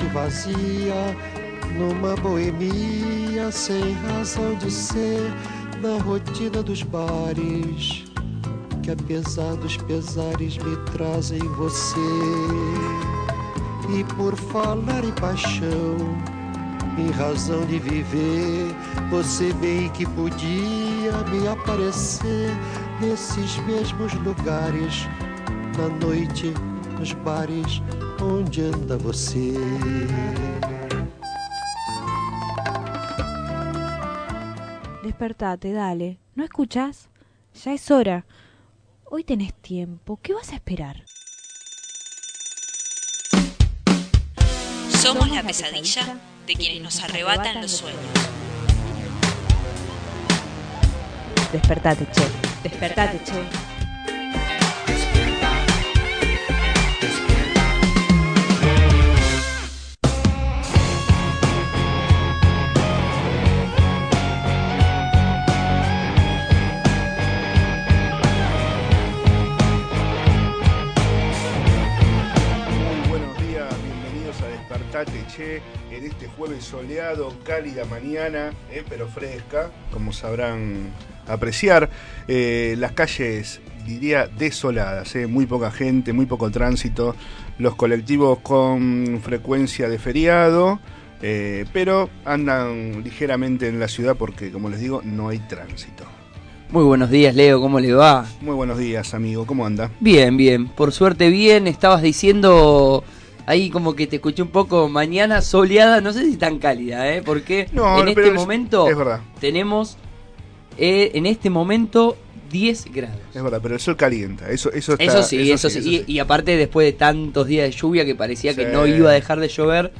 noite vazia, numa boemia sem razão de ser, na rotina dos bares, que apesar dos pesares me trazem você. E por falar em paixão, em razão de viver, você bem que podia me aparecer nesses mesmos lugares, na noite, nos bares, onde anda você. Despertate, dale. ¿No escuchas? Ya es hora. Hoy tenés tiempo. ¿Qué vas a esperar? Somos la pesadilla de quienes nos arrebatan los sueños. Despertate, che. Despertate, che. Despertate Che en este jueves soleado, cálida mañana, eh, pero fresca, como sabrán apreciar. Eh, las calles, diría, desoladas, eh, muy poca gente, muy poco tránsito, los colectivos con frecuencia de feriado, pero andan ligeramente en la ciudad porque, como les digo, no hay tránsito. Muy buenos días, Leo, ¿cómo le va? Muy buenos días, amigo, ¿cómo anda? Bien, bien, por suerte bien, estabas diciendo ahí como que te escuché un poco mañana soleada, no sé si tan cálida, ¿eh? Porque No, en este es- momento es verdad. tenemos eh, en este momento 10 grados. Es verdad, pero el sol calienta, eso, eso está... Eso sí, eso, sí. Y, y aparte después de tantos días de lluvia que parecía que no iba a dejar de llover,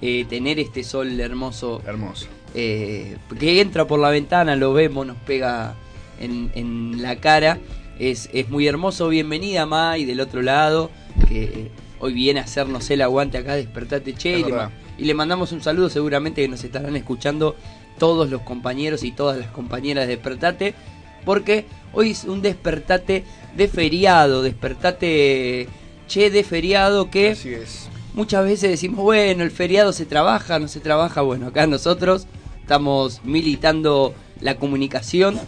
eh, tener este sol hermoso Hermoso. eh, que entra por la ventana, lo vemos, nos pega en, en la cara. Es, es muy hermoso. Bienvenida, Ma, y del otro lado, que hoy viene a hacernos el aguante acá, despertate, che. Y le, y mandamos un saludo, seguramente que nos estarán escuchando todos los compañeros y todas las compañeras de Despertate, porque hoy es un despertate de feriado, despertate, che, de feriado que... Así es. Muchas veces decimos, bueno, el feriado se trabaja, no se trabaja. Bueno, acá nosotros estamos militando la comunicación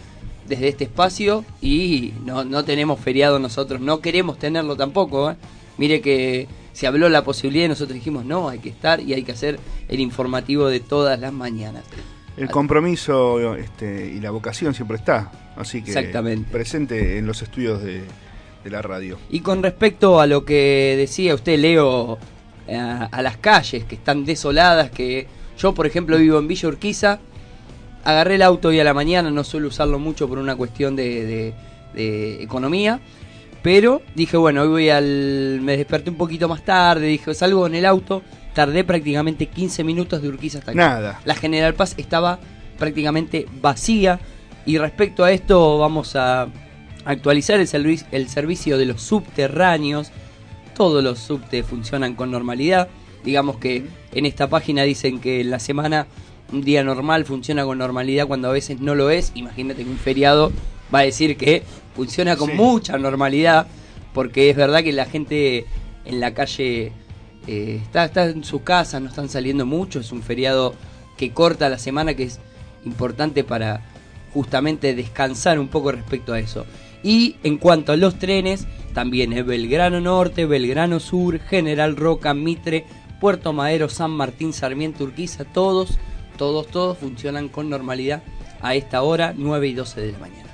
desde este espacio y no, no tenemos feriado nosotros, no queremos tenerlo tampoco. ¿eh? Mire que se habló la posibilidad y nosotros dijimos, no, hay que estar y hay que hacer el informativo de todas las mañanas. El compromiso este, y la vocación siempre está, así que Exactamente. presente en los estudios de, de la radio. Y con respecto a lo que decía usted, Leo, eh, a las calles que están desoladas, que yo, por ejemplo, vivo en Villa Urquiza, agarré el auto hoy a la mañana, no suelo usarlo mucho por una cuestión de, de- de economía, pero dije, bueno, hoy voy al... me desperté un poquito más tarde, dije, salgo en el auto, tardé prácticamente 15 minutos de Urquiza hasta acá. Nada. La General Paz estaba prácticamente vacía. Y respecto a esto, vamos a actualizar el, servi- el servicio de los subterráneos. Todos los subtes funcionan con normalidad. Digamos que en esta página dicen que en la semana un día normal funciona con normalidad cuando a veces no lo es. Imagínate que un feriado va a decir que funciona con Sí. mucha normalidad. Porque es verdad que la gente en la calle eh, está, está en su casa, no están saliendo mucho. Es un feriado que corta la semana que es importante para justamente descansar un poco respecto a eso. Y en cuanto a los trenes, también es Belgrano Norte, Belgrano Sur, General Roca, Mitre, Puerto Madero, San Martín, Sarmiento, Urquiza, todos, todos, todos funcionan con normalidad a esta hora, 9 y 12 de la mañana.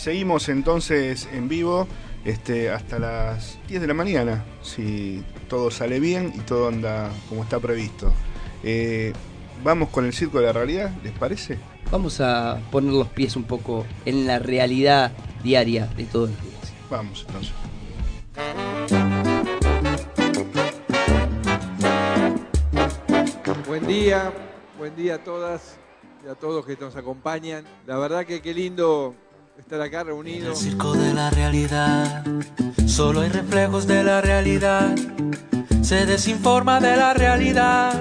Seguimos entonces en vivo este, hasta las 10 de la mañana, si todo sale bien y todo anda como está previsto. Eh, Vamos con el circo de la realidad, ¿les parece? Vamos a poner los pies un poco en la realidad diaria de todos los días. Vamos entonces. Buen día, buen día a todas y a todos que nos acompañan. La verdad que qué lindo estar acá En el reunidos. circo de la realidad, solo hay reflejos de la realidad. Se desinforma de la realidad,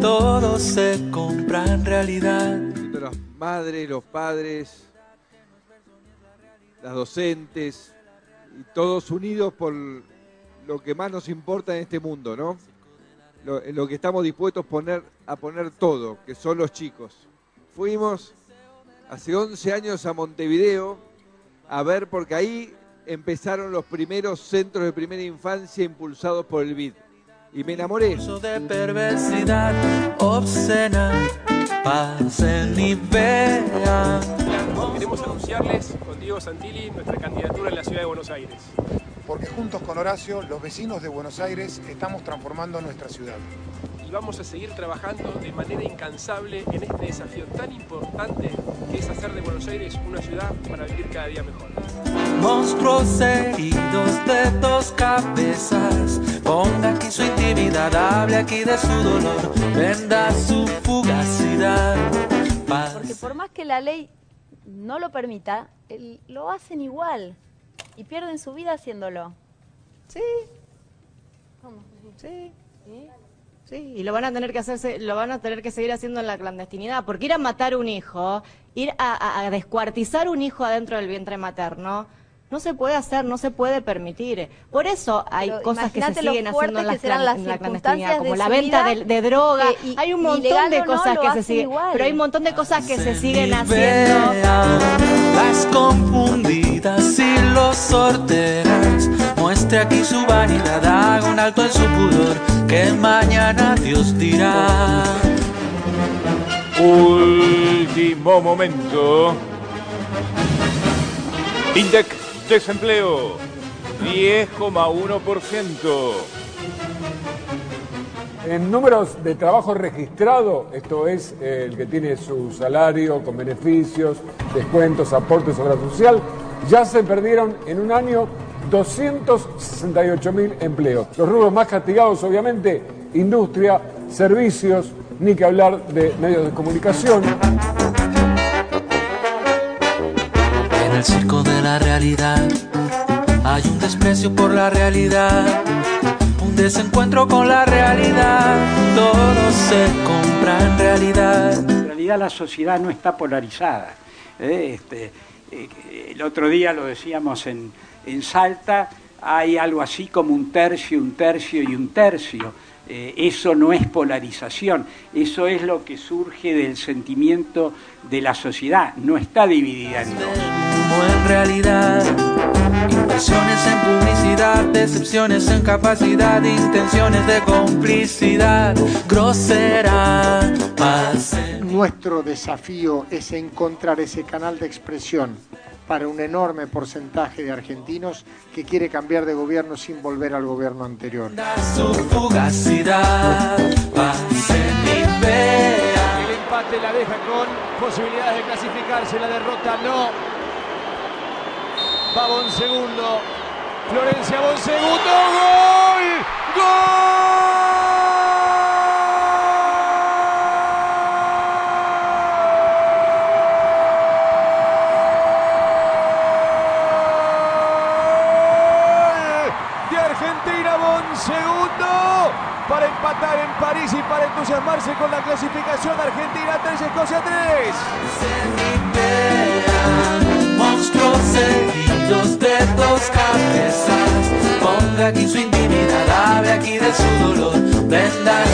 todo se compra en realidad. Las madres, los padres, las docentes y todos unidos por lo que más nos importa en este mundo, ¿no? lo, en lo que estamos dispuestos poner, a poner todo, que son los chicos. Fuimos hace 11 años a Montevideo a ver, porque ahí empezaron los primeros centros de primera infancia impulsados por el BID. Y me enamoré. de perversidad obscena, pasen y vean. Queremos anunciarles con Diego Santilli nuestra candidatura en la ciudad de Buenos Aires. Porque juntos con Horacio, los vecinos de Buenos Aires, estamos transformando nuestra ciudad. Y vamos a seguir trabajando de manera incansable en este desafío tan importante que es hacer de Buenos Aires una ciudad para vivir cada día mejor. Monstruos heridos de dos cabezas, ponga aquí su intimidad, hable aquí de su dolor, venda su fugacidad. Paz. Porque por más que la ley no lo permita, lo hacen igual y pierden su vida haciéndolo. Sí. Sí. Sí, y lo van a tener que hacerse, lo van a tener que seguir haciendo en la clandestinidad, porque ir a matar un hijo, ir a, a- a descuartizar un hijo adentro del vientre materno, no se puede hacer, no se puede permitir. Por eso hay Pero cosas que se siguen haciendo en fuertes la, que serán clan- las en la clandestinidad, como la venta vida, de, de droga. i- hay un montón de no, cosas lo que se siguen, pero hay un montón de cosas que se siguen Y haciendo. vean Las confundidas y los sorteras. Muestre aquí su vanidad, haga un alto en su pudor, que mañana Dios dirá. Último momento. INDEC desempleo 10,1%. En números de trabajo registrado, esto es eh, el que tiene su salario con beneficios, descuentos, aportes, obra social, ya se perdieron en un año 268 mil empleos. Los rubros más castigados, obviamente, industria, servicios, ni que hablar de medios de comunicación. En el circo realidad hay un desprecio por la realidad, un desencuentro con la realidad. Todo se compra en realidad. En realidad la sociedad no está polarizada. ¿eh? Este, eh, el otro día lo decíamos en Salta, hay algo así como un tercio, un tercio y un tercio. Eh, eso no es polarización, eso es lo que surge del sentimiento de la sociedad, no está dividida en dos. Como en realidad, inversiones en publicidad, decepciones en capacidad, intenciones de complicidad, grosera, más Nuestro desafío es encontrar ese canal de expresión para un enorme porcentaje de argentinos que quiere cambiar de gobierno sin volver al gobierno anterior. El empate la deja con posibilidades de clasificarse, la derrota no. Va Bon segundo. Florencia Bon segundo. ¡Gol! ¡Gol! De Argentina Bon segundo para empatar en París y para entusiasmarse con la clasificación Argentina 3, Escocia 3. Monstruos seguidos de dos cabezas. Ponga aquí su intimidad, hable aquí de su dolor, venda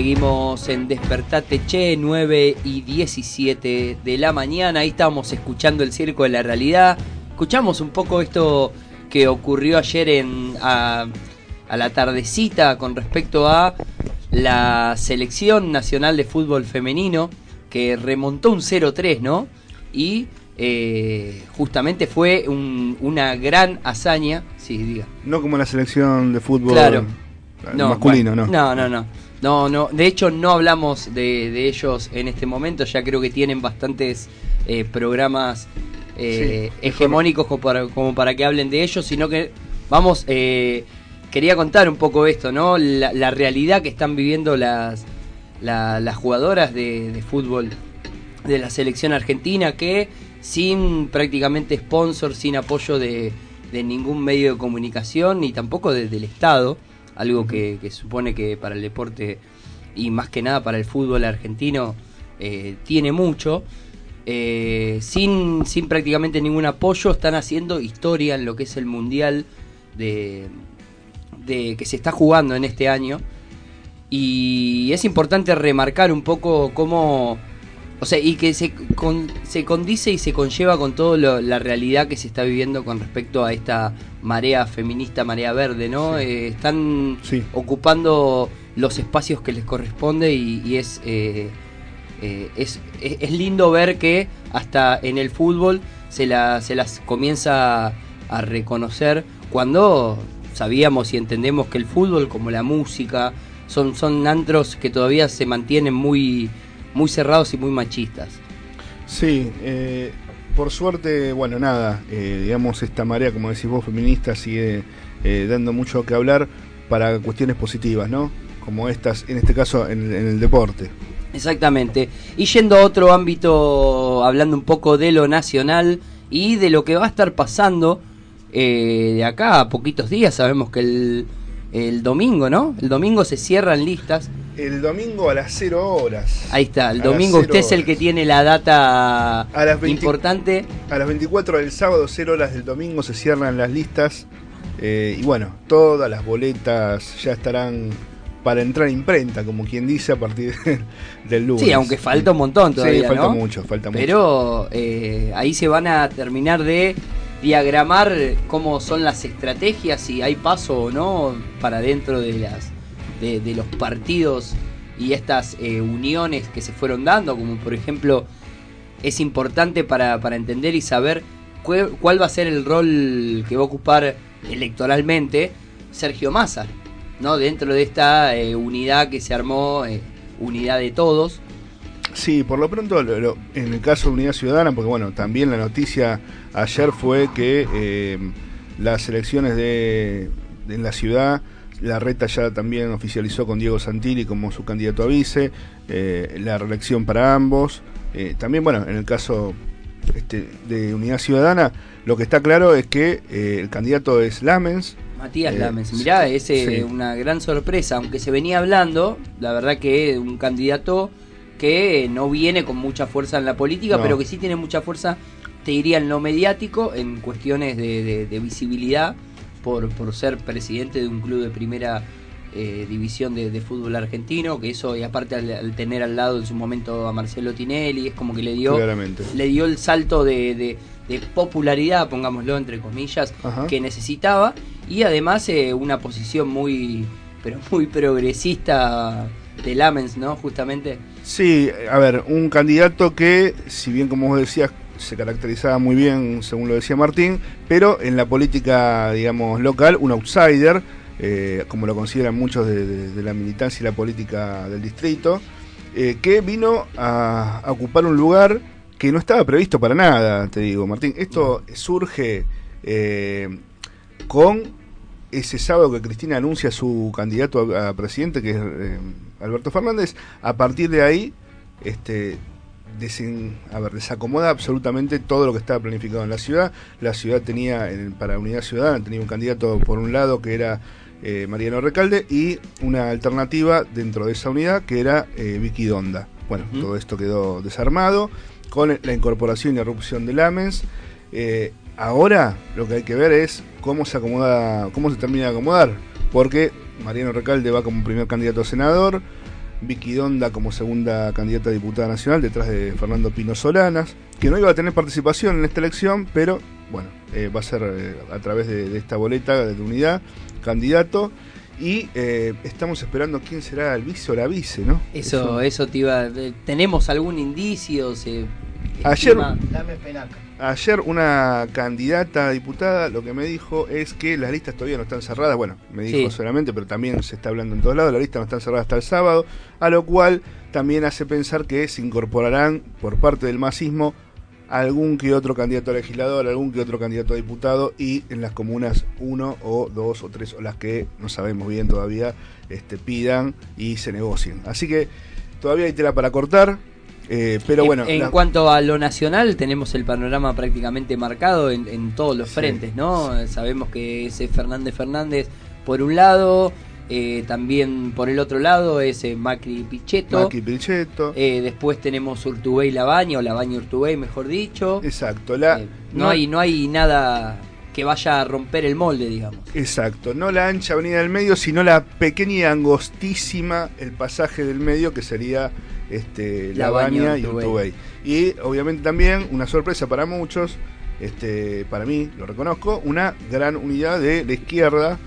seguimos en Despertate Che, 9 y 17 de la mañana. Ahí estábamos escuchando el circo de la realidad. Escuchamos un poco esto que ocurrió ayer en, a, a la tardecita con respecto a la selección nacional de fútbol femenino que remontó un 0-3, ¿no? Y eh, justamente fue un- una gran hazaña. Sí, diga. No como la selección de fútbol Claro. masculino, bueno, ¿no? No, no, no. No, no. De hecho, no hablamos de, de ellos en este momento. Ya creo que tienen bastantes eh, programas eh, Sí, hegemónicos como para, como para que hablen de ellos, sino que vamos. eh, quería contar un poco esto, ¿no? La, la realidad que están viviendo las, la- las jugadoras de, de fútbol de la selección argentina que sin prácticamente sponsor, sin apoyo de, de ningún medio de comunicación ni tampoco de- del Estado, algo que, supone que para el deporte y más que nada para el fútbol argentino eh, tiene mucho. Eh, sin, sin prácticamente ningún apoyo, están haciendo historia en lo que es el mundial de, de que se está jugando en este año. Y es importante remarcar un poco cómo. O sea, y que se, con- se condice y se conlleva con toda la realidad que se está viviendo con respecto a esta marea feminista, marea verde, ¿no? Eh, están ocupando los espacios que les corresponde y, y es, eh, eh, es, es, es lindo ver que hasta en el fútbol se, la, se las comienza a reconocer cuando sabíamos y entendemos que el fútbol, como la música, son, son antros que todavía se mantienen muy, muy cerrados y muy machistas. Sí, eh, por suerte, bueno, nada, eh, digamos, esta marea, como decís vos, feminista, sigue eh, dando mucho que hablar para cuestiones positivas, ¿no? Como estas, en este caso, en, en el deporte. Exactamente. Y yendo a otro ámbito, hablando un poco de lo nacional y de lo que va a estar pasando eh, de acá a poquitos días, sabemos que el, el domingo, ¿no? El domingo se cierran listas. El domingo a las 0 horas. Ahí está, el domingo usted es el que tiene la data A las 20 importante. A las 24 del sábado, 0 horas del domingo, se cierran las listas. eh, y bueno, todas las boletas ya estarán para entrar a imprenta, como quien dice, a partir del lunes. Sí, aunque falta un montón todavía, Sí, falta ¿no? mucho, falta mucho. Pero eh, ahí se van a terminar de diagramar cómo son las estrategias, si hay paso o no para dentro de las de, de los partidos y estas eh, uniones que se fueron dando, como por ejemplo es importante para, para entender y saber cuál, cuál va a ser el rol que va a ocupar electoralmente Sergio Massa, ¿no? Dentro de esta eh, unidad que se armó, eh, unidad de todos. Sí, por lo pronto, lo- en el caso de Unidad Ciudadana, porque bueno, también la noticia ayer fue que las elecciones de en la ciudad, la reta ya también oficializó con Diego Santilli como su candidato a vice, eh, la reelección para ambos. Eh, también, bueno, en el caso este, de Unidad Ciudadana, lo que está claro es que eh, el candidato es Lamens. Matías Lames, mirá, es sí. una gran sorpresa, aunque se venía hablando, la verdad que un candidato que no viene con mucha fuerza en la política, No. pero que sí tiene mucha fuerza, te diría, en lo mediático, en cuestiones de, de- de visibilidad, por, por ser presidente de un club de primera eh, división de, de fútbol argentino, que eso, y aparte al, al tener al lado en su momento a Marcelo Tinelli, es como que le dio, Claramente. le dio el salto de, de- de popularidad, pongámoslo entre comillas, Ajá. que necesitaba, y además eh, una posición muy, pero muy progresista de Lamens, ¿no? Justamente. Sí, a ver, un candidato que, si bien como vos decías, se caracterizaba muy bien, según lo decía Martín, pero en la política, digamos, local, un outsider, eh, como lo consideran muchos de, la militancia y la política del distrito, eh, que vino a, ocupar un lugar que no estaba previsto para nada, te digo, Martín. Esto surge eh, con ese sábado que Cristina anuncia su candidato a, a presidente, que es Alberto Fernández, a partir de ahí, este, desen- a ver, desacomoda absolutamente todo lo que estaba planificado en la ciudad. La ciudad tenía, en- para Unidad Ciudadana, tenía un candidato por un lado que era eh, Mariano Recalde y una alternativa dentro de esa unidad que era eh, Vicky Donda. Bueno, todo esto quedó desarmado con la incorporación y erupción de Lamens. Eh, ahora lo que hay que ver es cómo se acomoda, cómo se termina de acomodar, porque Mariano Recalde va como primer candidato a senador, Vicky Donda como segunda candidata a diputada nacional detrás de Fernando Pino Solanas, que no iba a tener participación en esta elección, pero bueno, eh, va a ser eh, a través de, de esta boleta de unidad, candidato, y eh, estamos esperando quién será el vice o la vice, ¿no? Eso, eso te iba. eh, ¿Tenemos algún indicio? Se Ayer- estima- Dame penaca. Ayer una candidata a diputada lo que me dijo es que las listas todavía no están cerradas. Bueno, me dijo Sí. solamente, pero también se está hablando en todos lados. Las listas no están cerradas hasta el sábado, a lo cual también hace pensar que se incorporarán por parte del masismo algún que otro candidato a legislador, algún que otro candidato a diputado y en las comunas uno o dos o tres o las que no sabemos bien todavía este, pidan y se negocien. Así que todavía hay tela para cortar. Eh, pero En- bueno, En, la- cuanto a lo nacional, tenemos el panorama prácticamente marcado en, en todos los Sí, frentes, ¿no? Sabemos que ese Fernández Fernández, por un lado, Eh, también por el otro lado es eh, Macri Pichetto. Macri Pichetto. Eh, después tenemos Urtubey Labaña, o Labaña Urtubey, mejor dicho. Exacto. La, Eh, no, hay, no hay nada que vaya a romper el molde, digamos. Exacto, no la ancha avenida del medio, sino la pequeña y angostísima el pasaje del medio que sería este, La Baña y. Urtubey. Y obviamente también una sorpresa para muchos, este, para mí, lo reconozco, una gran unidad de la izquierda,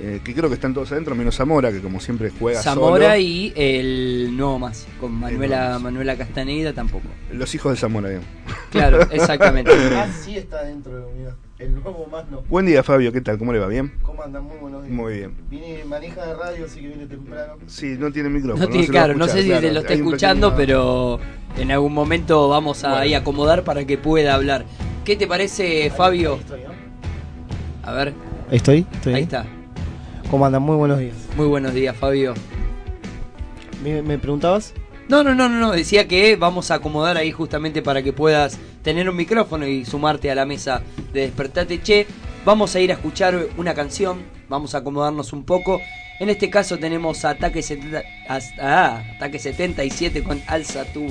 eh, que creo que están todos adentro, menos Zamora, que como siempre juega Zamora solo. y el nuevo más, con Manuela, Manuela Castaneda tampoco. Los hijos de Zamora, digamos. Claro, exactamente. Ah, sí está dentro de la unidad. El nuevo más no. Buen día, Fabio, ¿qué tal? ¿Cómo le va? ¿Bien? ¿Cómo andan? Muy buenos días. Muy bien. Vine manija de radio, así que vine temprano. Sí, no tiene micrófono. No tiene, se lo va a claro, no sé si claro, se lo está escuchando, pequeño- pero en algún momento vamos a Bueno. ahí acomodar para que pueda hablar. ¿Qué te parece, Fabio? A ver. Ahí estoy, estoy. Ahí está. ¿Cómo andan? Muy buenos días. Muy buenos días, Fabio. ¿Me, me preguntabas? No, no, no, no, no, decía que vamos a acomodar ahí justamente para que puedas tener un micrófono y sumarte a la mesa de Despertate Che. Vamos a ir a escuchar una canción, vamos a acomodarnos un poco. En este caso tenemos Ataque, 70 hasta- ah, Ataque 77 con Alza tu.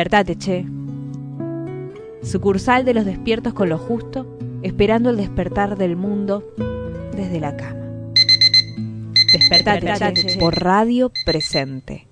Despertate, che. Sucursal de los despiertos con lo justo, esperando el despertar del mundo desde la cama. Despertate, Despertate, che, por radio presente.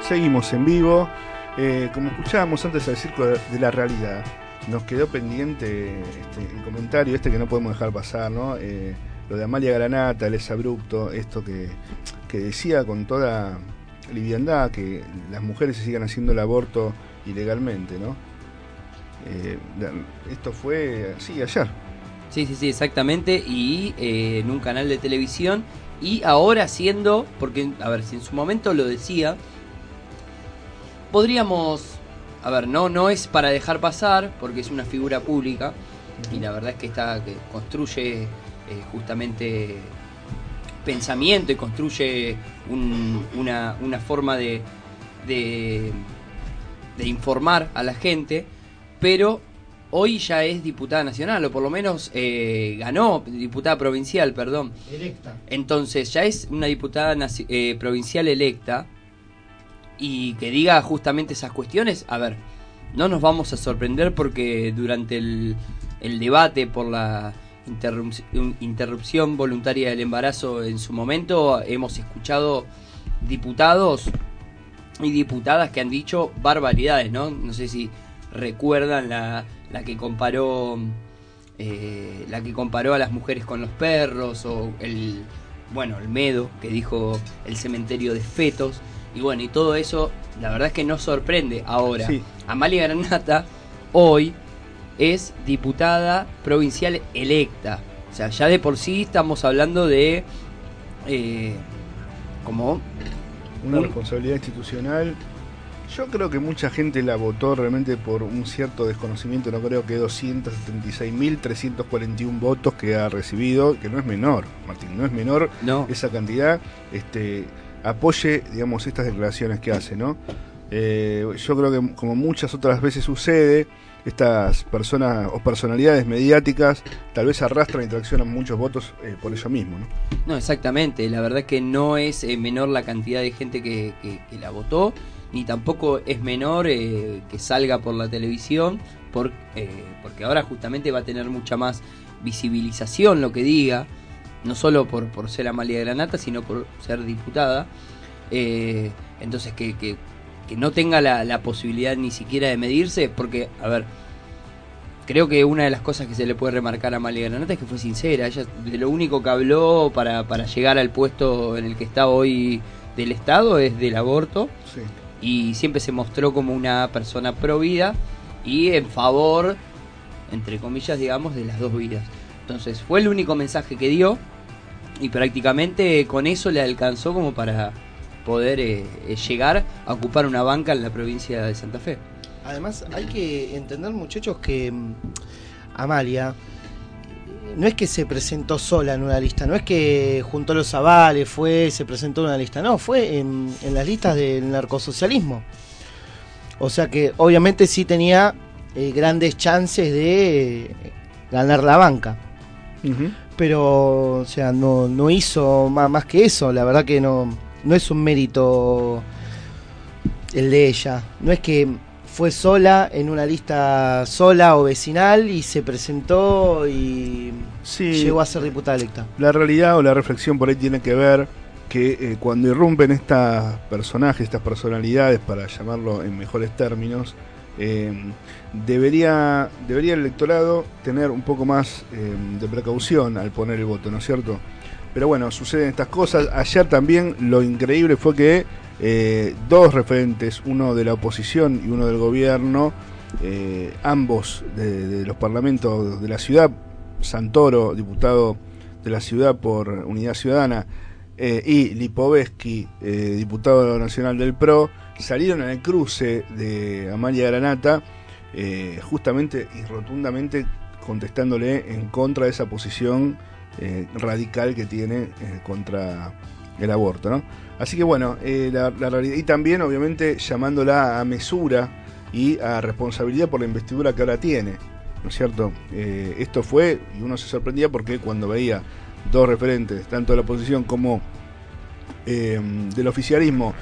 Seguimos en vivo. Eh, como escuchábamos antes al circo de la realidad, nos quedó pendiente este, el comentario este que no podemos dejar pasar, ¿no? Eh, lo de Amalia Granata, el abrupto, esto que, que decía con toda liviandad que las mujeres se sigan haciendo el aborto ilegalmente, ¿no? Eh, esto fue, sí, ayer. Sí, sí, sí, exactamente. Y eh, en un canal de televisión. Y ahora siendo, porque, a ver, si en su momento lo decía, podríamos a ver, no, no es para dejar pasar, porque es una figura pública, y la verdad es que está, que construye eh, justamente pensamiento y construye un- una, una forma de, de, de informar a la gente, pero hoy ya es diputada nacional, o por lo menos eh, ganó, diputada provincial, perdón. Electa. Entonces ya es una diputada eh, provincial electa y que diga justamente esas cuestiones, a ver, no nos vamos a sorprender porque durante el, el debate por la interrup- interrupción voluntaria del embarazo en su momento hemos escuchado diputados y diputadas que han dicho barbaridades, ¿no? No sé si recuerdan la, la que comparó eh, la que comparó a las mujeres con los perros o el bueno el medo que dijo el cementerio de fetos y bueno y todo eso la verdad es que nos sorprende ahora Sí. Amalia Granata hoy es diputada provincial electa o sea ya de por sí estamos hablando de eh, como Una un- responsabilidad institucional. Yo creo que mucha gente la votó realmente por un cierto desconocimiento. No creo que 276.341 votos que ha recibido, que no es menor, Martín, no es menor No. esa cantidad, este, apoye, digamos, estas declaraciones que hace, ¿no? Eh, yo creo que como muchas otras veces sucede, estas personas o personalidades mediáticas tal vez arrastran y traccionan muchos votos eh, por ello mismo, ¿no? No, exactamente. La verdad que no es eh, menor la cantidad de gente que, que- la votó, ni tampoco es menor que salga por la televisión, por, porque ahora justamente va a tener mucha más visibilización lo que diga, no solo por, por ser Amalia Granata, sino por ser diputada. Eh, entonces, que, que- que no tenga la, la posibilidad ni siquiera de medirse, porque, a ver, creo que una de las cosas que se le puede remarcar a Amalia Granata es que fue sincera. Ella de lo único que habló para, para llegar al puesto en el que está hoy del Estado es del aborto. Sí. Y siempre se mostró como una persona pro vida y en favor, entre comillas, digamos, de las dos vidas. Entonces fue el único mensaje que dio y prácticamente con eso le alcanzó como para poder eh, eh, llegar a ocupar una banca en la provincia de Santa Fe. Además, hay que entender, muchachos, que mm, Amalia no es que se presentó sola en una lista, no es que juntó los avales, fue, se presentó en una lista, no, fue en, en las listas del narcosocialismo. O sea que obviamente sí tenía eh, grandes chances de eh, ganar la banca. Pero, o sea, no, no hizo más, más que eso, la verdad que no, no es un mérito el de ella. No es que fue sola en una lista sola o vecinal y se presentó y Sí. llegó a ser diputada electa. La realidad o la reflexión por ahí tiene que ver que eh, cuando irrumpen estos personajes, estas personalidades, para llamarlo en mejores términos, eh, debería, debería el electorado tener un poco más eh, de precaución al poner el voto, ¿no es cierto? Pero bueno, suceden estas cosas. Ayer también lo increíble fue que eh, dos referentes, uno de la oposición y uno del gobierno, eh, ambos de, los parlamentos de la ciudad, Santoro, diputado de la ciudad por Unidad Ciudadana, eh, y Lipovetsky, diputado nacional del PRO, salieron en el cruce de Amalia Granata, eh, justamente y rotundamente contestándole en contra de esa posición eh, radical que tiene eh, contra el aborto, ¿no? Así que bueno, la, realidad, y también obviamente llamándola a mesura y a responsabilidad por la investidura que ahora tiene, ¿no es cierto? Esto fue, y uno se sorprendía porque cuando veía dos referentes, tanto de la oposición como del oficialismo,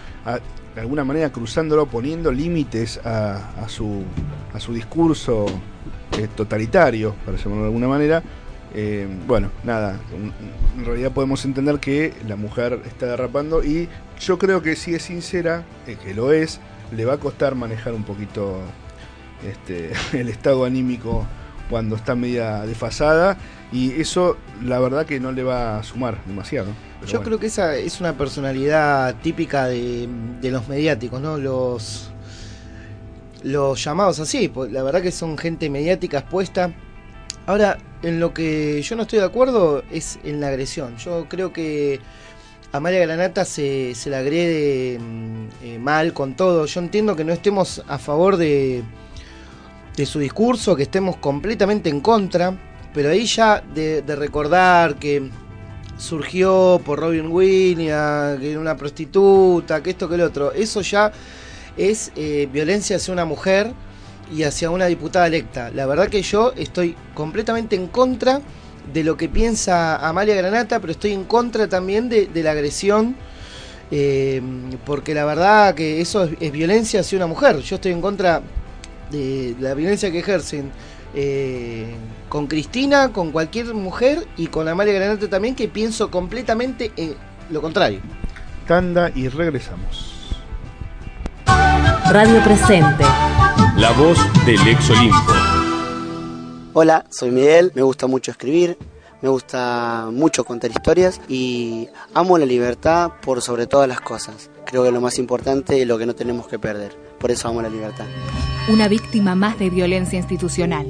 de alguna manera cruzándolo, poniendo límites a, su, a su discurso eh, totalitario, para llamarlo de alguna manera, eh, bueno, nada, en- en realidad podemos entender que la mujer está derrapando y yo creo que si es sincera, eh, que lo es, le va a costar manejar un poquito este, el estado anímico cuando está media desfasada y eso la verdad que no le va a sumar demasiado. Yo bueno. creo que esa es una personalidad típica de, de los mediáticos, ¿no? Los, los llamados así, pues, la verdad que son gente mediática expuesta. Ahora, en lo que yo no estoy de acuerdo es en la agresión. Yo creo que Amalia Granata se, se la agrede mm, eh, mal con todo. Yo entiendo que no estemos a favor de, de su discurso, que estemos completamente en contra, pero ahí ya de, recordar que surgió por Robin Williams, que era una prostituta, que esto, que el otro, eso ya es eh, violencia hacia una mujer y hacia una diputada electa. La verdad que yo estoy completamente en contra de lo que piensa Amalia Granata, pero estoy en contra también de, la agresión, eh, porque la verdad que eso es, es violencia hacia una mujer. Yo estoy en contra de la violencia que ejercen eh, con Cristina, con cualquier mujer y con Amalia Granata también, que pienso completamente en lo contrario. Tanda y regresamos. Radio Presente. La voz del ex Olimpo. Hola, soy Miguel, me gusta mucho escribir, me gusta mucho contar historias y amo la libertad por sobre todas las cosas. Creo que es lo más importante y lo que no tenemos que perder. Por eso amo la libertad. Una víctima más de violencia institucional.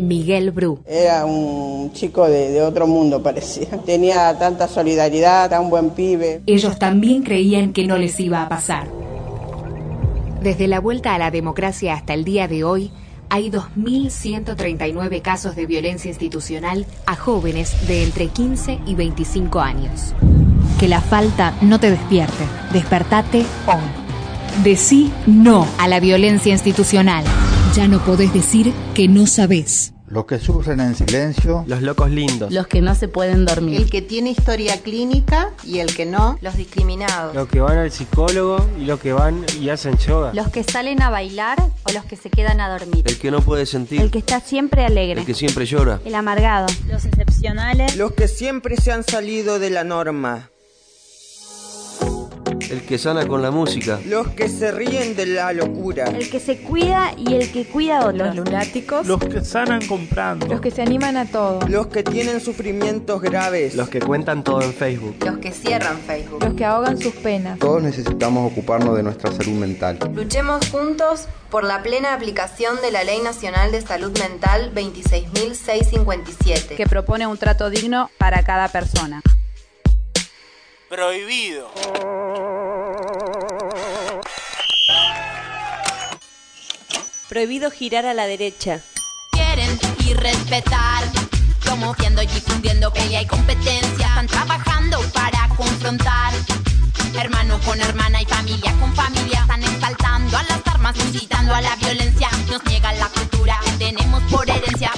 Miguel Bru. Era un chico de, de otro mundo, parecía. Tenía tanta solidaridad, tan buen pibe. Ellos también creían que no les iba a pasar. Desde la vuelta a la democracia hasta el día de hoy, hay 2.139 casos de violencia institucional a jóvenes de entre 15 y 25 años. Que la falta no te despierte. Despertate hoy. Decí no a la violencia institucional. Ya no podés decir que no sabés. Los que sufren en silencio. Los locos lindos. Los que no se pueden dormir. El que tiene historia clínica y el que no. Los discriminados. Los que van al psicólogo y los que van y hacen yoga. Los que salen a bailar o los que se quedan a dormir. El que no puede sentir. El que está siempre alegre. El que siempre llora. El amargado. Los excepcionales. Los que siempre se han salido de la norma. El que sana con la música. Los que se ríen de la locura. El que se cuida y el que cuida a otros. Los lunáticos. Los que sanan comprando. Los que se animan a todo. Los que tienen sufrimientos graves. Los que cuentan todo en Facebook. Los que cierran Facebook. Los que ahogan sus penas. Todos necesitamos ocuparnos de nuestra salud mental. Luchemos juntos por la plena aplicación de la Ley Nacional de Salud Mental 26.657, que propone un trato digno para cada persona. Prohibido. Prohibido girar a la derecha. Quieren y respetar, promoviendo y difundiendo que hay competencia. Están trabajando para confrontar. Hermano con hermana y familia con familia. Están exaltando a las armas, incitando a la violencia. Nos niegan la cultura que tenemos por herencia.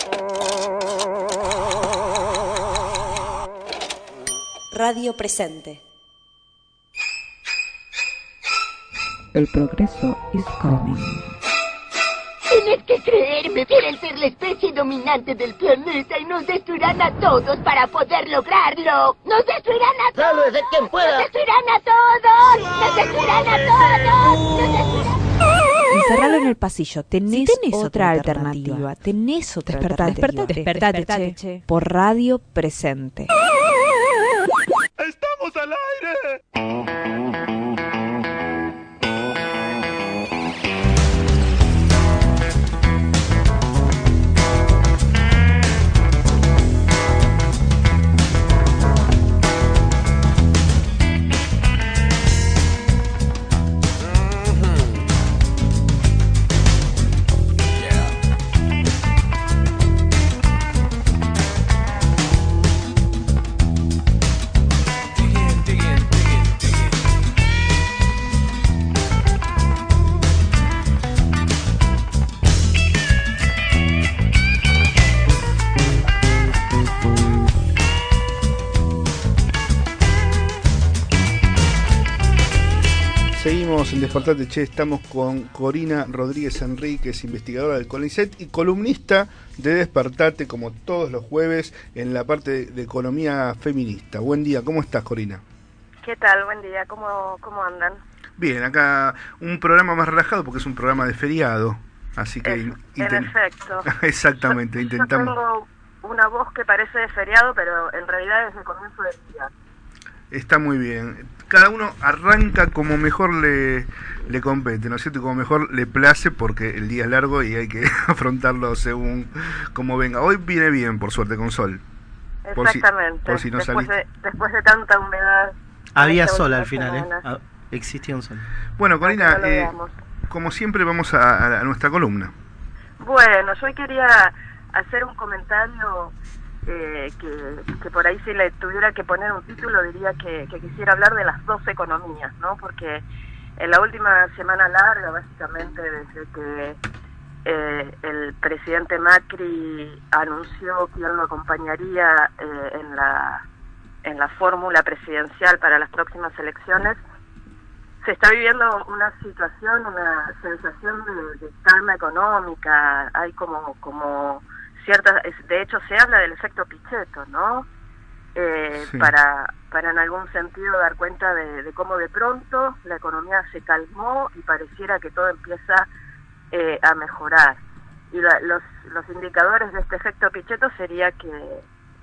Radio Presente. El progreso is coming. Tienes que creerme, quieren ser la especie dominante del planeta y nos destruirán a todos para poder lograrlo. Nos destruirán a todos. ¡Sálvese quien pueda! Nos destruirán a todos. Nos destruirán a todos. Nos destruirán... Encerralo en el pasillo. Tenés, Si tenés otra, otra alternativa. alternativa. Tenés otra Despertate, alternativa. despertate, Despertate, despertate, che. che. Por radio presente. ¡Estamos al aire! Despertate Che, estamos con Corina Rodríguez Enríquez, investigadora del CONICET y columnista de Despertate, como todos los jueves, en la parte de, economía feminista. Buen día, ¿cómo estás, Corina? ¿Qué tal? Buen día. ¿Cómo, cómo andan? Bien, acá un programa más relajado porque es un programa de feriado, así que... in- En efecto. Exactamente, Yo intentamos... tengo una voz que parece de feriado, pero en realidad es el comienzo del día. Está muy bien. Cada uno arranca como mejor le, le compete, ¿no es cierto? Y como mejor le place porque el día es largo y hay que afrontarlo según como venga. Hoy viene bien, por suerte, con sol. Por si- Exactamente. por si no después, saliste. de, después de tanta humedad. Había sol al final, ¿eh? Ah, Existía un sol. Bueno, Corina, no eh, como siempre vamos a, a- nuestra columna. Bueno, yo hoy quería hacer un comentario eh, que, por ahí si le tuviera que poner un título diría que, quisiera hablar de las dos economías, ¿no? Porque en la última semana larga, básicamente desde que eh, el presidente Macri anunció que él lo acompañaría eh, en la en la fórmula presidencial para las próximas elecciones, se está viviendo una situación, una sensación de, de calma económica, hay como, como ciertas, de hecho se habla del efecto Pichetto, ¿no? Eh, Sí. para, para en algún sentido dar cuenta de, de cómo de pronto la economía se calmó y pareciera que todo empieza eh, a mejorar. Y la- los, los indicadores de este efecto Pichetto sería que,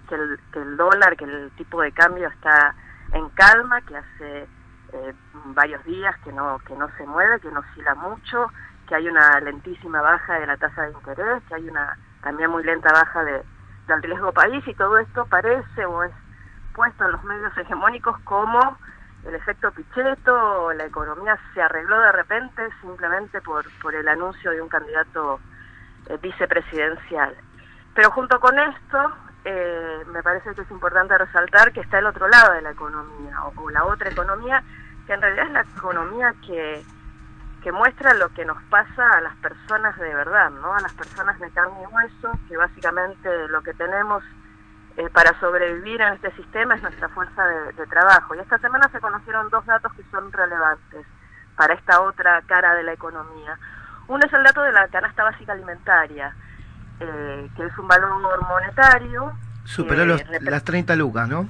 que, el, que el dólar, que el tipo de cambio está en calma, que hace eh, varios días que no que no se mueve, que no oscila mucho, que hay una lentísima baja de la tasa de interés, que hay una también muy lenta baja de, del riesgo país y todo esto parece o es puesto en los medios hegemónicos como el efecto Pichetto, la economía se arregló de repente simplemente por, por el anuncio de un candidato eh, vicepresidencial. Pero junto con esto, eh, me parece que es importante resaltar que está el otro lado de la economía, o, o la otra economía, que en realidad es la economía que, que muestra lo que nos pasa a las personas de verdad, ¿no? A las personas de carne y hueso, que básicamente lo que tenemos eh, para sobrevivir en este sistema es nuestra fuerza de, de trabajo. Y esta semana se conocieron dos datos que son relevantes para esta otra cara de la economía. Uno es el dato de la canasta básica alimentaria, eh, que es un valor monetario. Superó los, las 30 lucas, ¿no?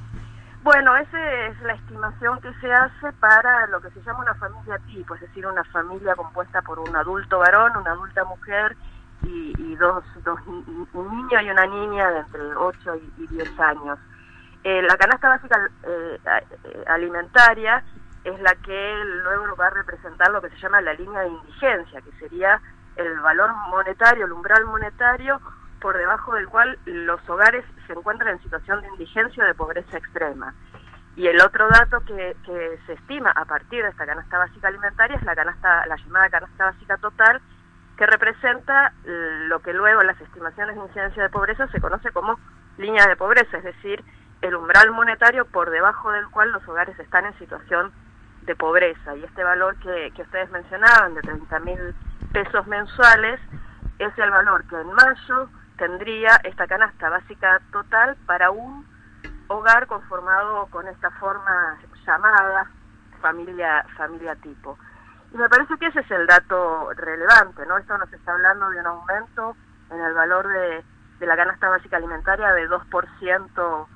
Bueno, esa es la estimación que se hace para lo que se llama una familia tipo, es decir, una familia compuesta por un adulto varón, una adulta mujer y, y dos, dos, un niño y una niña de entre 8 y, y 10 años. Eh, la canasta básica eh, eh, alimentaria es la que luego va a representar lo que se llama la línea de indigencia, que sería el valor monetario, el umbral monetario por debajo del cual los hogares se encuentran en situación de indigencia o de pobreza extrema. Y el otro dato que, que se estima a partir de esta canasta básica alimentaria es la canasta, la llamada canasta básica total, que representa lo que luego en las estimaciones de incidencia de pobreza se conoce como línea de pobreza, es decir, el umbral monetario por debajo del cual los hogares están en situación de pobreza. Y este valor que, que ustedes mencionaban, de 30 mil pesos mensuales, es el valor que en mayo tendría esta canasta básica total para un hogar conformado con esta forma llamada familia familia tipo. Y me parece que ese es el dato relevante, ¿no? Esto nos está hablando de un aumento en el valor de, de la canasta básica alimentaria de 2%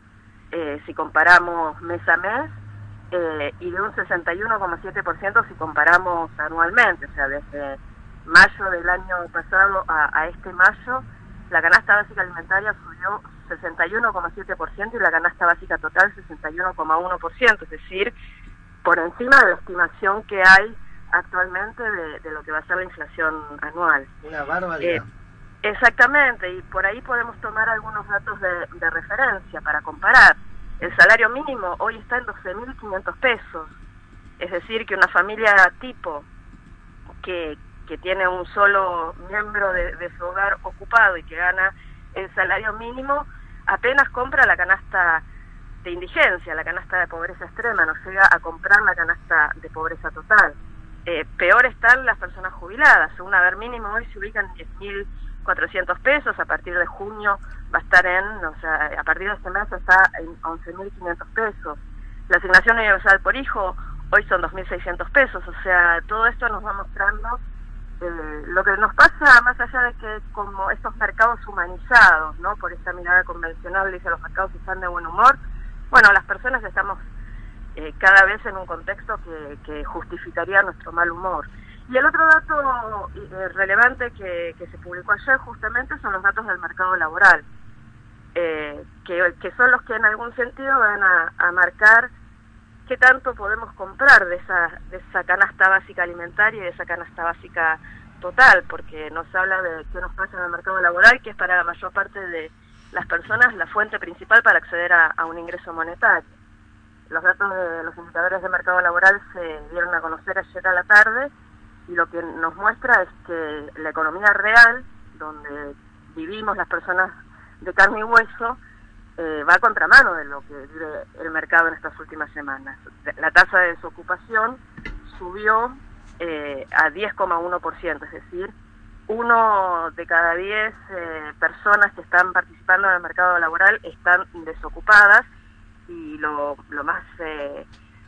eh, si comparamos mes a mes eh, y de un 61,7% si comparamos anualmente, o sea, desde mayo del año pasado a, a este mayo, la canasta básica alimentaria subió 61,7% y la canasta básica total 61,1%, es decir, por encima de la estimación que hay actualmente de, de lo que va a ser la inflación anual. Una barbaridad. Eh, exactamente, y por ahí podemos tomar algunos datos de, de referencia para comparar. El salario mínimo hoy está en 12.500 pesos, es decir, que una familia tipo que, que tiene un solo miembro de, de su hogar ocupado y que gana el salario mínimo, apenas compra la canasta de indigencia, la canasta de pobreza extrema, no llega a comprar la canasta de pobreza total. Eh, peor están las personas jubiladas, un haber mínimo hoy se ubica en 10.400 pesos, a partir de junio va a estar en, o sea, a partir de este mes está en 11.500 pesos. La asignación universal por hijo hoy son 2.600 pesos, o sea, todo esto nos va mostrando eh, lo que nos pasa más allá de que como estos mercados humanizados, ¿no? Por esta mirada convencional, dice los mercados están de buen humor, bueno, las personas estamos eh, cada vez en un contexto que, que justificaría nuestro mal humor. Y el otro dato eh, relevante que, se publicó ayer justamente son los datos del mercado laboral, eh, que, que son los que en algún sentido van a marcar qué tanto podemos comprar de esa, de esa canasta básica alimentaria y de esa canasta básica total, porque nos habla de qué nos pasa en el mercado laboral, que es para la mayor parte de las personas la fuente principal para acceder a, a un ingreso monetario. Los datos de los indicadores de mercado laboral se dieron a conocer ayer a la tarde y lo que nos muestra es que la economía real, donde vivimos las personas de carne y hueso, eh, va a contramano de lo que vive el mercado en estas últimas semanas. La tasa de desocupación subió eh, a 10,1%, es decir, uno de cada diez eh, personas que están participando en el mercado laboral están desocupadas y lo, lo más eh,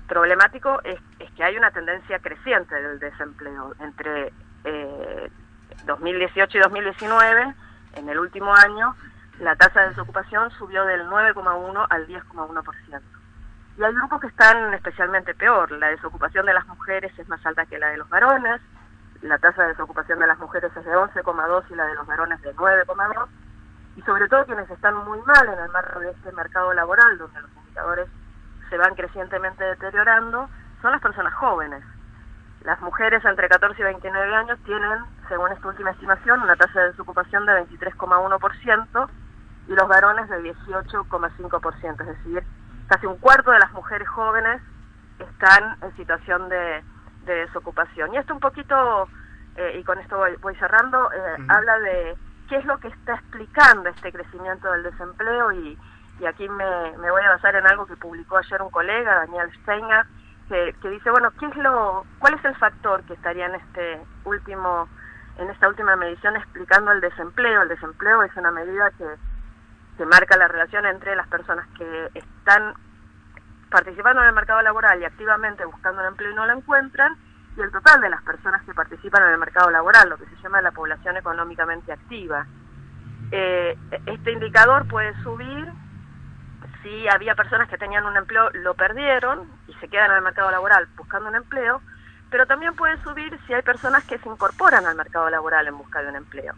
problemático es, es, que hay una tendencia creciente del desempleo. Entre eh, 2018 y 2019, en el último año, la tasa de desocupación subió del 9,1 al 10,1%. Y hay grupos que están especialmente peor. La desocupación de las mujeres es más alta que la de los varones. La tasa de desocupación de las mujeres es de 11,2 y la de los varones de 9,2. Y sobre todo quienes están muy mal en el marco de este mercado laboral, donde los indicadores se van crecientemente deteriorando, son las personas jóvenes. Las mujeres entre 14 y 29 años tienen, según esta última estimación, una tasa de desocupación de 23,1% y los varones de 18,5%, es decir, casi un cuarto de las mujeres jóvenes están en situación de, de desocupación. Y esto un poquito, eh, y con esto voy, voy cerrando, eh, uh -huh. habla de qué es lo que está explicando este crecimiento del desempleo y, y aquí me, me, voy a basar en algo que publicó ayer un colega, Daniel Steiner, que, que, dice, bueno, ¿qué es lo, ¿cuál es el factor que estaría en este último, en esta última medición explicando el desempleo? El desempleo es una medida que, que marca la relación entre las personas que están participando en el mercado laboral y activamente buscando un empleo y no lo encuentran, y el total de las personas que participan en el mercado laboral, lo que se llama la población económicamente activa. Eh, este indicador puede subir si había personas que tenían un empleo, lo perdieron y se quedan en el mercado laboral buscando un empleo, pero también puede subir si hay personas que se incorporan al mercado laboral en busca de un empleo.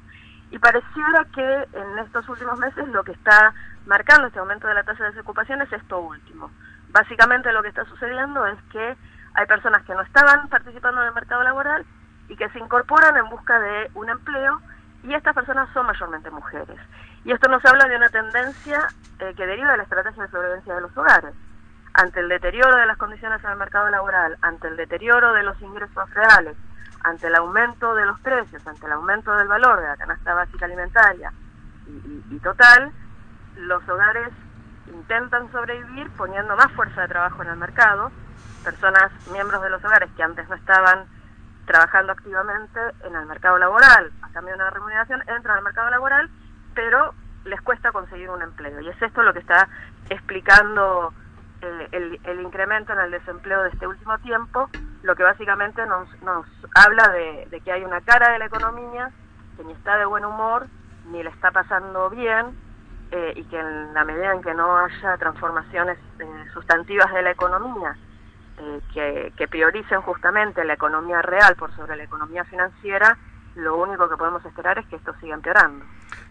Y pareciera que en estos últimos meses lo que está marcando este aumento de la tasa de desocupación es esto último. Básicamente lo que está sucediendo es que hay personas que no estaban participando en el mercado laboral y que se incorporan en busca de un empleo y estas personas son mayormente mujeres. Y esto nos habla de una tendencia eh, que deriva de la estrategia de sobrevivencia de los hogares. Ante el deterioro de las condiciones en el mercado laboral, ante el deterioro de los ingresos reales, ante el aumento de los precios, ante el aumento del valor de la canasta básica alimentaria y, total, los hogares intentan sobrevivir poniendo más fuerza de trabajo en el mercado, personas, miembros de los hogares que antes no estaban trabajando activamente en el mercado laboral, a cambio de una remuneración, entran al mercado laboral, pero les cuesta conseguir un empleo. Y es esto lo que está explicando eh, el, el, incremento en el desempleo de este último tiempo, lo que básicamente nos, nos habla de, que hay una cara de la economía que ni está de buen humor, ni le está pasando bien, eh, y que en la medida en que no haya transformaciones eh, sustantivas de la economía eh, que, que, prioricen justamente la economía real por sobre la economía financiera, lo único que podemos esperar es que esto siga empeorando.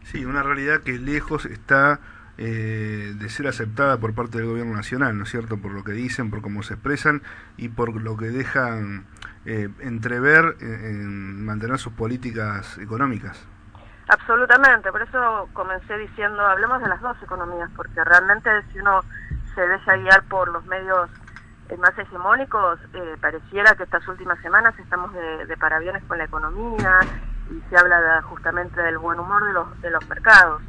Sí, una realidad que lejos está eh, de ser aceptada por parte del gobierno nacional, ¿no es cierto? Por lo que dicen, por cómo se expresan y por lo que dejan eh, entrever en, en mantener sus políticas económicas. Absolutamente, por eso comencé diciendo, hablemos de las dos economías, porque realmente si uno se deja guiar por los medios eh, más hegemónicos, eh, pareciera que estas últimas semanas estamos de, de, parabienes con la economía y se habla de, justamente del buen humor de los, de los mercados.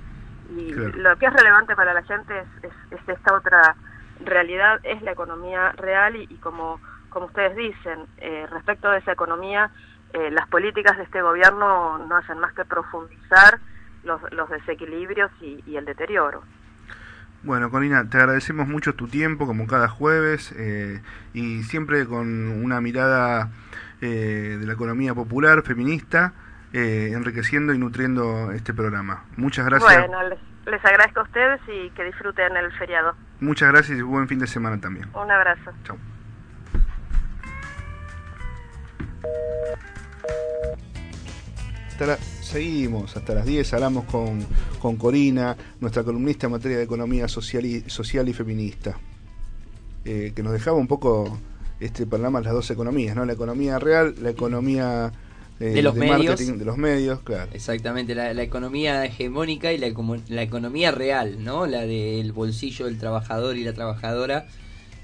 Y claro. lo que es relevante para la gente es, es, es, esta otra realidad, es la economía real y, y como, como ustedes dicen, eh, respecto de esa economía, eh, las políticas de este gobierno no hacen más que profundizar los, los desequilibrios y, y, el deterioro. Bueno, Corina, te agradecemos mucho tu tiempo, como cada jueves, eh, y siempre con una mirada eh, de la economía popular, feminista, eh, enriqueciendo y nutriendo este programa. Muchas gracias. Bueno, les, les agradezco a ustedes y que disfruten el feriado. Muchas gracias y buen fin de semana también. Un abrazo. Chao. Hasta la, seguimos hasta las 10, hablamos con, con Corina, nuestra columnista en materia de economía social y, social y feminista, eh, que nos dejaba un poco este programa las dos economías, ¿no? La economía real, la economía eh, de los de medios. De los medios, claro. Exactamente, la, la economía hegemónica y la, la, economía real, ¿no? La del bolsillo del trabajador y la trabajadora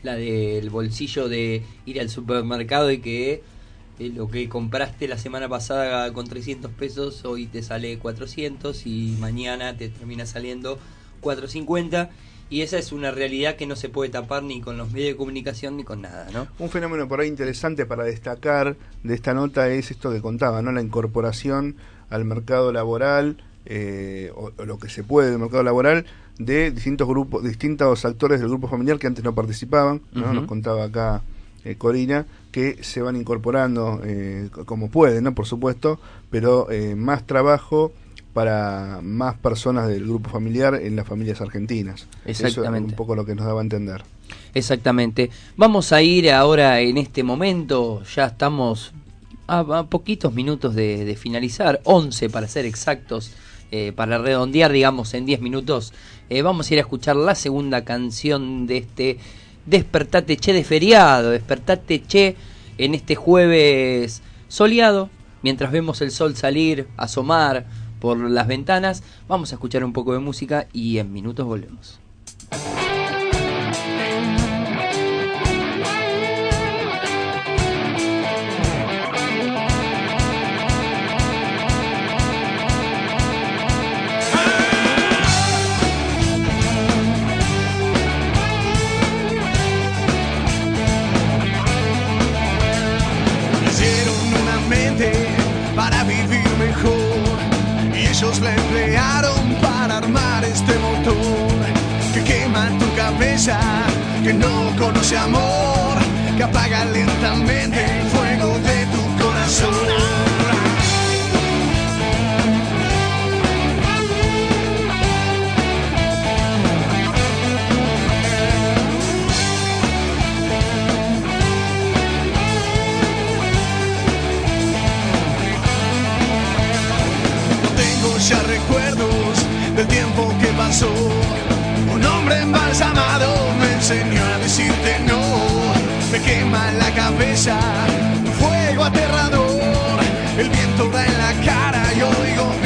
La del bolsillo de ir al supermercado y que eh, lo que compraste la semana pasada con 300 pesos hoy te sale 400 y mañana te termina saliendo 450 y esa es una realidad que no se puede tapar ni con los medios de comunicación ni con nada, ¿no? Un fenómeno por ahí interesante para destacar de esta nota es esto que contaba, ¿no? La incorporación al mercado laboral, eh, o, o lo que se puede del mercado laboral, de distintos grupos, distintos actores del grupo familiar que antes no participaban, ¿no? Nos contaba acá eh, Corina, que se van incorporando eh, como pueden, ¿no? Por supuesto, pero eh, más trabajo para más personas del grupo familiar en las familias argentinas. Eso es Exactamente. un poco lo que nos daba a entender. Exactamente. Vamos a ir ahora en este momento, ya estamos a, a poquitos minutos de, de finalizar, 11 para ser exactos, eh, para redondear, digamos, en 10 minutos. Eh, vamos a ir a escuchar la segunda canción de este Despertate Che de feriado, Despertate Che en este jueves soleado, mientras vemos el sol salir, asomar por las ventanas. Vamos a escuchar un poco de música y en minutos volvemos. Que no conoce amor, que apaga lentamente el fuego de tu corazón. Ya recuerdos del tiempo que pasó. Un hombre embalsamado me enseñó a decirte no. Me quema la cabeza, un fuego aterrador. El viento da en la cara y oigo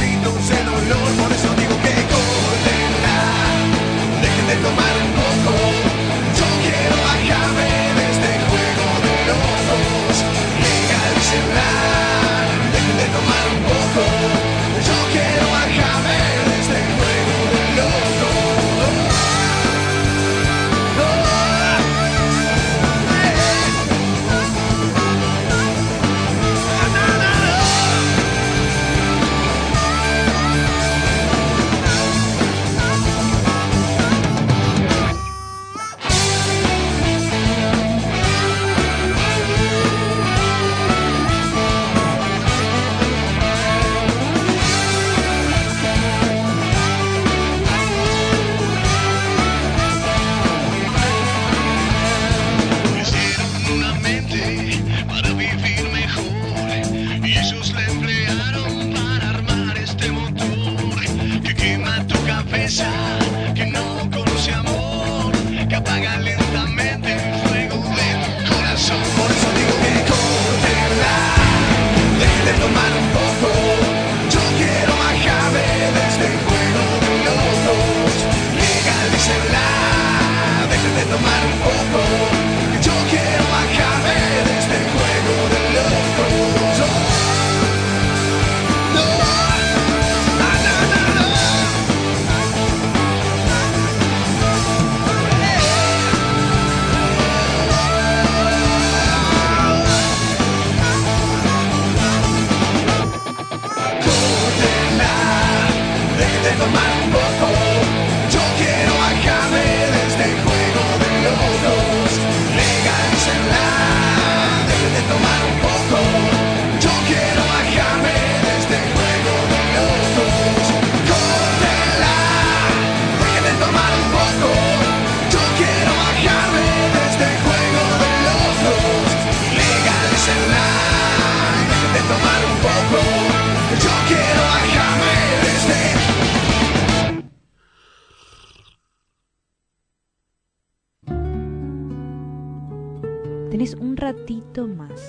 ratito más.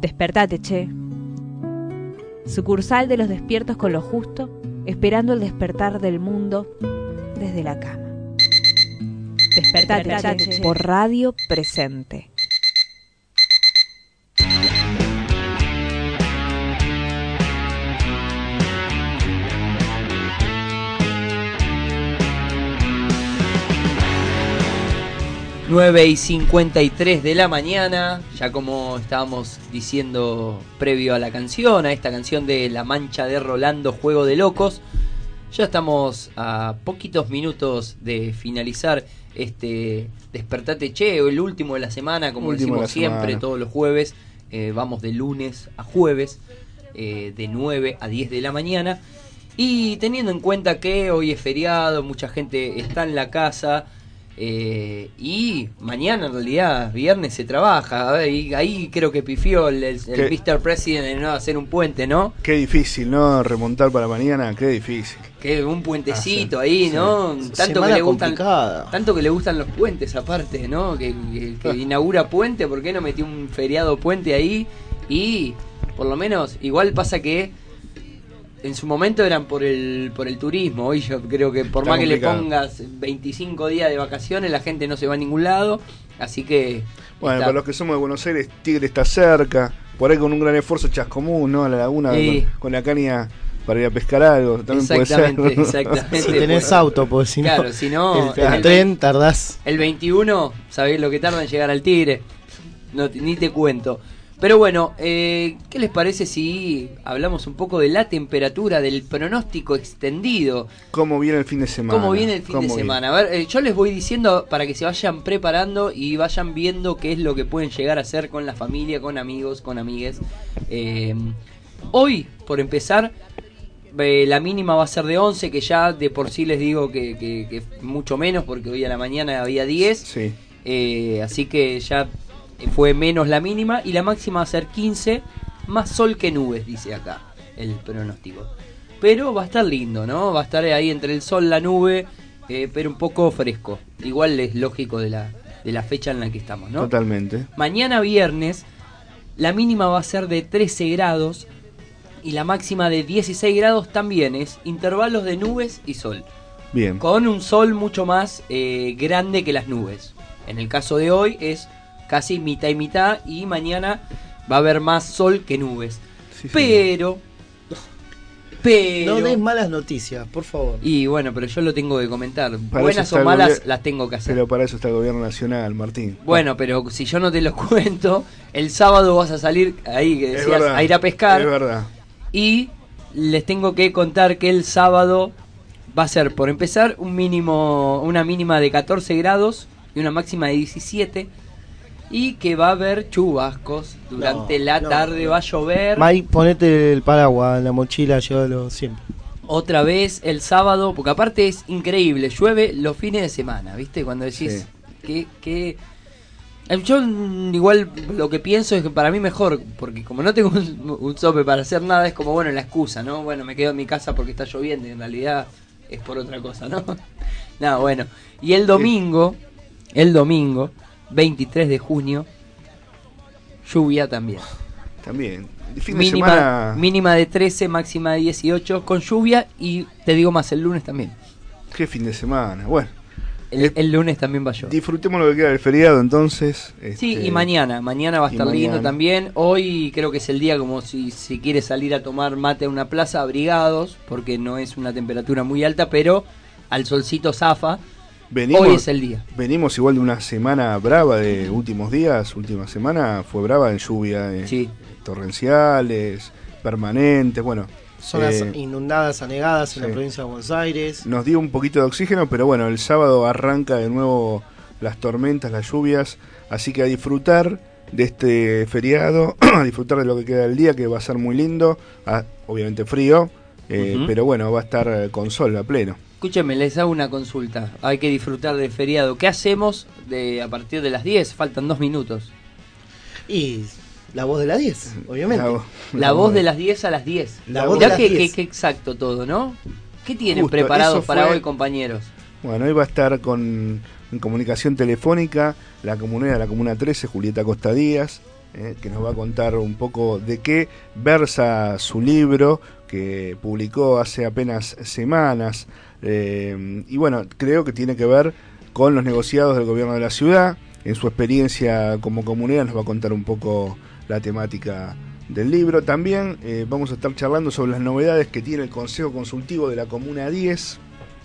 Despertate, che. Sucursal de los despiertos con lo justo, esperando el despertar del mundo desde la cama. Despertate por Radio Presente. Nueve y 53 de la mañana, ya como estábamos diciendo previo a la canción, a esta canción de La Mancha de Rolando, Juego de Locos, ya estamos a poquitos minutos de finalizar este Despertate Che, el último de la semana, como Último decimos siempre, semana. todos los jueves. Eh, vamos de lunes a jueves, eh, de 9 a 10 de la mañana. Y teniendo en cuenta que hoy es feriado, mucha gente está en la casa. Eh, y mañana en realidad, viernes se trabaja. A ver, y ahí creo que pifió el, el. Mr. President en no hacer un puente, ¿no? Qué difícil, ¿no? Remontar para mañana, qué difícil. Que un puentecito Ah, ahí, sí. ¿no? Sí. Tanto que le gustan, complicada. tanto que le gustan los puentes aparte, ¿no? Que, que- que inaugura puente, ¿por qué no metió un feriado puente ahí? Y por lo menos, igual pasa que en su momento eran por el por el turismo, hoy yo creo que por Está más que le pongas 25 días de vacaciones, la gente no se va a ningún lado, así que Bueno, está- para los que somos de Buenos Aires, Tigre está cerca. Por ahí con un gran esfuerzo Chascomún, ¿no? A la laguna Sí. con, con la caña para ir a pescar algo. También puede ser. Exactamente, exactamente. Si tenés Bueno, auto, porque si no, Claro, si no, el, el el- tren tardás. El 21, ¿sabéis lo que tarda en llegar al Tigre? No, te- ni te cuento. Pero bueno, eh, ¿qué les parece si hablamos un poco de la temperatura, del pronóstico extendido? ¿Cómo viene el fin de semana? ¿Cómo viene el fin de semana? A ver, eh, yo les voy diciendo para que se vayan preparando y vayan viendo qué es lo que pueden llegar a hacer con la familia, con amigos, con amigues. Eh, hoy, por empezar, la mínima va a ser de 11, que ya de por sí les digo que, que- que mucho menos, porque hoy a la mañana había 10. Sí. Así que ya fue menos la mínima y la máxima va a ser 15, más sol que nubes, dice acá el pronóstico. Pero va a estar lindo, ¿no? Va a estar ahí entre el sol, la nube, eh, pero un poco fresco. Igual es lógico de la, de la fecha en la que estamos, ¿no? Totalmente. Mañana viernes, la mínima va a ser de 13 grados y la máxima de 16 grados también es intervalos de nubes y sol Bien. con un sol mucho más eh, grande que las nubes. En el caso de hoy es casi mitad y mitad y mañana va a haber más sol que nubes. pero, pero... No des malas noticias, por favor. Y bueno, pero yo lo tengo que comentar. Para Buenas o malas las tengo que hacer. Pero para eso está el gobierno nacional, Martín. Bueno, pero si yo no te lo cuento, el sábado vas a salir ahí que decías verdad, a ir a pescar. es verdad. Y les tengo que contar que el sábado va a ser, por empezar, un mínimo, una mínima de 14 grados y una máxima de 17. Y que va a haber chubascos durante No, la no, tarde, no. va a llover. Mike, ponete el paraguas en la mochila, llévalo siempre. Otra vez el sábado, porque aparte es increíble, llueve los fines de semana, ¿viste? Cuando decís que, que... Eh, Yo igual lo que pienso es que para mí mejor, porque como no tengo un, un sope para hacer nada, es como, bueno, la excusa, ¿no? Bueno, me quedo en mi casa porque está lloviendo y en realidad es por otra cosa, ¿no? Nada, bueno. Y el domingo, el domingo, 23 de junio, lluvia también. También. El fin de Mínima, semana. mínima de 13, máxima de 18, con lluvia y te digo más, el lunes también. Qué fin de semana. Bueno. El, el lunes también va a llover. Disfrutemos lo que queda del feriado entonces. Sí, este, y mañana, mañana va a estar lindo también. Hoy creo que es el día como si, si quieres salir a tomar mate a una plaza, abrigados, porque no es una temperatura muy alta, pero al solcito zafa. Venimos, Hoy es el día. Venimos igual de una semana brava de últimos días. Última semana fue brava en lluvia. eh, Torrenciales, permanentes. Bueno. Zonas eh, inundadas, anegadas en la sí. provincia de Buenos Aires. nos dio un poquito de oxígeno, pero bueno, el sábado arranca de nuevo las tormentas, las lluvias, así que a disfrutar de este feriado, a disfrutar de lo que queda del día, que va a ser muy lindo, obviamente frío, eh, pero bueno, va a estar con sol a pleno. Escúcheme, les hago una consulta. Hay que disfrutar del feriado. ¿Qué hacemos de a partir de las 10? Faltan dos minutos. Y la voz de la 10, obviamente. La, voz de las 10 a las 10. La voz Mirá de las que, 10. que- que exacto todo, ¿no? ¿Qué tienen Justo, preparados para fue- hoy, compañeros? Bueno, hoy va a estar con en comunicación telefónica la comunera de la Comuna 13, Julieta Costa Díaz, eh, que nos va a contar un poco de qué versa su libro que publicó hace apenas semanas. eh, y bueno, creo que tiene que ver con los negociados del gobierno de la ciudad. En su experiencia como comunera nos va a contar un poco la temática del libro. También eh, vamos a estar charlando sobre las novedades que tiene el Consejo Consultivo de la Comuna 10,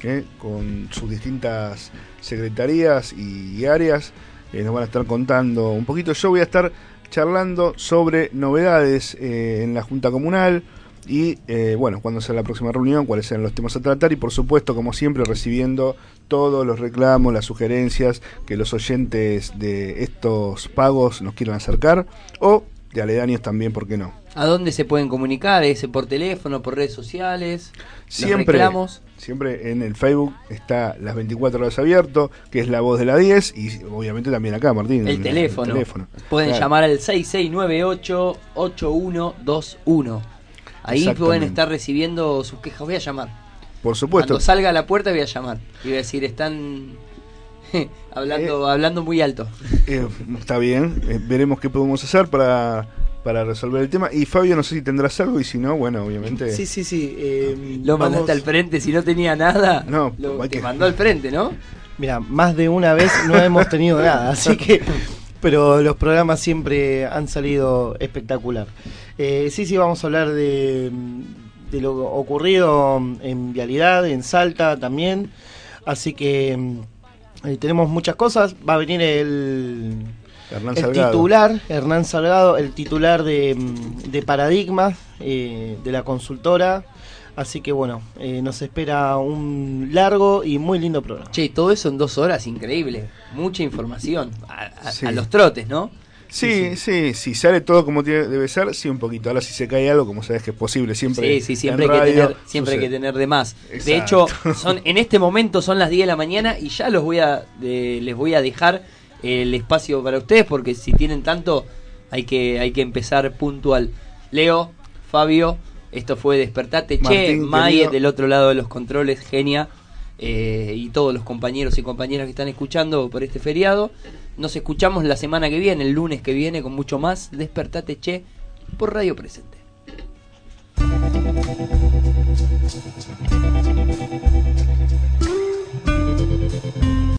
eh, con sus distintas secretarías y áreas. Eh, nos van a estar contando un poquito. Yo voy a estar charlando sobre novedades en la Junta Comunal y, eh, bueno, cuando sea la próxima reunión, cuáles sean los temas a tratar y, por supuesto, como siempre, recibiendo todos los reclamos, las sugerencias que los oyentes de estos pagos nos quieran acercar o de aledaños también, ¿por qué no? ¿A dónde se pueden comunicar? ¿Ese por teléfono, por redes sociales? ¿Los Siempre, reclamos? siempre en el Facebook está las 24 horas abierto, que es la voz de la 10 y obviamente también acá, Martín. El en teléfono. teléfono. Pueden Claro. llamar al 6698-8121. Ahí pueden estar recibiendo sus quejas. Voy a llamar. Por supuesto. Cuando salga a la puerta voy a llamar. Y voy a decir, están hablando, hablando muy alto. Eh, está bien, eh, veremos qué podemos hacer para, para resolver el tema. Y Fabio, no sé si tendrás algo y si no, bueno, obviamente. Sí, sí, sí. eh, Lo vamos- mandaste al frente, si no tenía nada. No, lo, te que- mandó al frente, ¿no? Mira, más de una vez no hemos tenido nada, así que. Pero los programas siempre han salido espectacular. Eh, sí, sí, vamos a hablar de, de lo ocurrido en Vialidad, en Salta también. Así que eh, tenemos muchas cosas. Va a venir el, Hernán el Salgado. titular, Hernán Salgado, el titular de, de Paradigma, eh, de la consultora. Así que bueno, eh, nos espera un largo y muy lindo programa. Che, todo eso en dos horas, increíble. Mucha información. A, a- Sí. a los trotes, ¿no? Sí, sí, si sale todo como tiene- debe ser, sí, un poquito. Ahora, si se cae algo, como sabes que es posible, siempre. Sí, sí, siempre hay que tener, siempre hay que tener de más. De hecho, son, en este momento son las 10 de la mañana y ya los voy a, de- les voy a dejar el espacio para ustedes porque si tienen tanto hay que, hay que empezar puntual. Leo, Fabio, esto fue Despertate. che, Martín, May querido. del otro lado de los controles, genia. Eh, y todos los compañeros y compañeras que están escuchando por este feriado. Nos escuchamos la semana que viene, el lunes que viene, con mucho más. Despertate Che por Radio Presente.